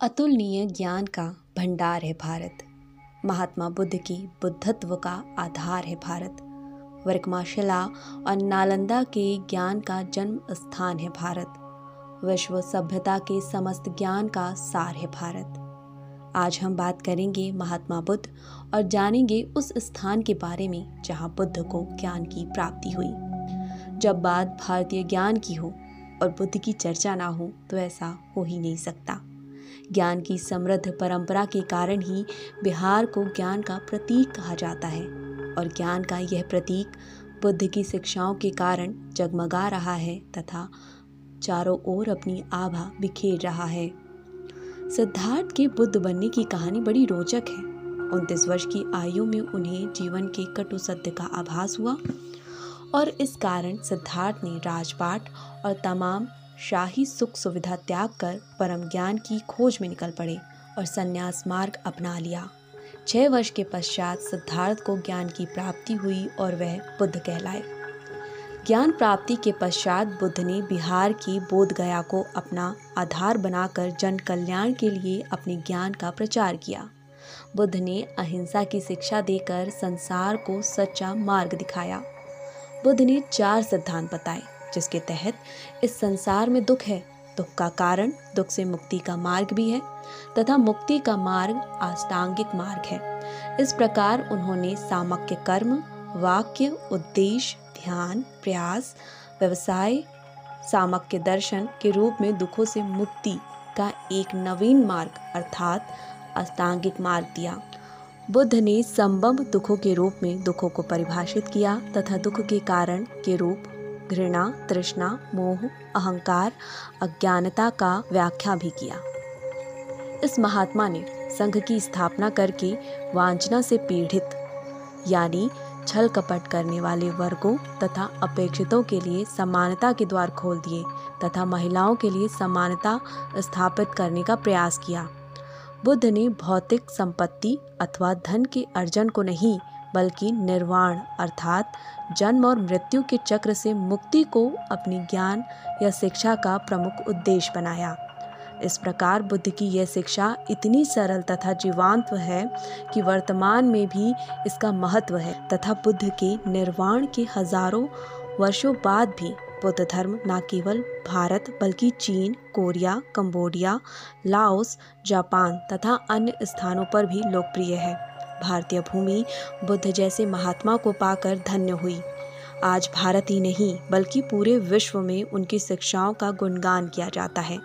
अतुलनीय ज्ञान का भंडार है भारत। महात्मा बुद्ध की बुद्धत्व का आधार है भारत। वर्कमाशिला और नालंदा के ज्ञान का जन्म स्थान है भारत। विश्व सभ्यता के समस्त ज्ञान का सार है भारत। आज हम बात करेंगे महात्मा बुद्ध और जानेंगे उस स्थान के बारे में जहाँ बुद्ध को ज्ञान की प्राप्ति हुई। जब बात भारतीय ज्ञान की हो और बुद्ध की चर्चा ना हो तो ऐसा हो ही नहीं सकता। ज्ञान की समृद्ध परंपरा के कारण ही बिहार को ज्ञान का प्रतीक कहा जाता है। और ज्ञान का यह प्रतीक बुद्ध की शिक्षाओं के कारण जगमगा रहा है तथा चारों ओर अपनी आभा बिखेर रहा है। सिद्धार्थ के बुद्ध बनने की कहानी बड़ी रोचक है। उनतीस वर्ष की आयु में उन्हें जीवन के कटु सत्य का आभास हुआ और इस कारण सिद्धार्थ ने राजपाट और तमाम शाही सुख सुविधा त्याग कर परम ज्ञान की खोज में निकल पड़े और संन्यास मार्ग अपना लिया। छह वर्ष के पश्चात सिद्धार्थ को ज्ञान की प्राप्ति हुई और वह बुद्ध कहलाए। ज्ञान प्राप्ति के पश्चात बुद्ध ने बिहार की बोधगया को अपना आधार बनाकर जन कल्याण के लिए अपने ज्ञान का प्रचार किया। बुद्ध ने अहिंसा की शिक्षा देकर संसार को सच्चा मार्ग दिखाया। बुद्ध ने चार सिद्धांत बताए। जिसके तहत इस संसार में दुख है, दुख का कारण, दुख से मुक्ति का मार्ग भी है, तथा मुक्ति का मार्ग आष्टांगिक मार्ग है। इस प्रकार उन्होंने सामक्य कर्म, वाक्य, उद्देश्य, ध्यान, प्रयास, व्यवसाय, सामक्य दर्शन के रूप में दुखों से मुक्ति का एक नवीन मार्ग, अर्थात अष्टांगिक मार्ग दिया। बुद्ध ने संबंध दुखों के रूप में दुखों को परिभाषित किया तथा दुख के कारण के रूप घृणा, तृष्णा, मोह, अहंकार, अज्ञानता का व्याख्या भी किया। इस महात्मा ने संघ की स्थापना करके वांछना से पीड़ित, यानी छल कपट करने वाले वर्गों तथा अपेक्षितों के लिए समानता के द्वार खोल दिए तथा महिलाओं के लिए समानता स्थापित करने का प्रयास किया। बुद्ध ने भौतिक संपत्ति अथवा धन के अर्जन को नहीं बल्कि निर्वाण, अर्थात जन्म और मृत्यु के चक्र से मुक्ति को अपनी ज्ञान या शिक्षा का प्रमुख उद्देश्य बनाया। इस प्रकार बुद्ध की यह शिक्षा इतनी सरल तथा जीवांत है कि वर्तमान में भी इसका महत्व है। तथा बुद्ध के निर्वाण के हज़ारों वर्षों बाद भी बुद्ध धर्म न केवल भारत बल्कि चीन, कोरिया, कंबोडिया, लाओस, जापान तथा अन्य स्थानों पर भी लोकप्रिय है। भारतीय भूमि बुद्ध जैसे महात्मा को पाकर धन्य हुई। आज भारत ही नहीं, बल्कि पूरे विश्व में उनकी शिक्षाओं का गुणगान किया जाता है।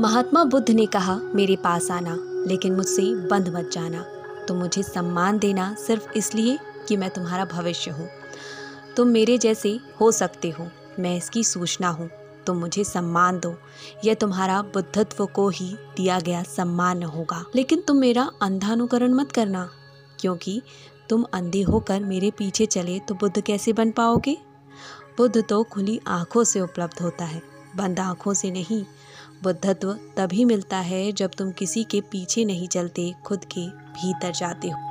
महात्मा बुद्ध ने कहा, मेरे पास आना, लेकिन मुझसे बंद मत जाना। तो मुझे सम्मान देना सिर्फ़ इसलिए कि मैं तुम्हारा भविष्य हूँ। तुम मेरे जैसे हो सकते हो, मैं इसकी सूचना हूँ। तुम मुझे सम्मान दो। यह तुम्हारा बुद्धत्व को ही दिया गया सम्मान होगा। लेकिन तुम मेरा अंधानुकरण मत करना, क्योंकि तुम अंधे होकर मेरे पीछे चले तो बुद्ध कैसे बन पाओगे? बुद्ध तो खुली आँखों से उपलब्ध होता है, बंद आँखों से नहीं। बुद्धत्व तभी मिलता है जब तुम किसी के पीछे नहीं चलते, खुद के भीतर जाते हो।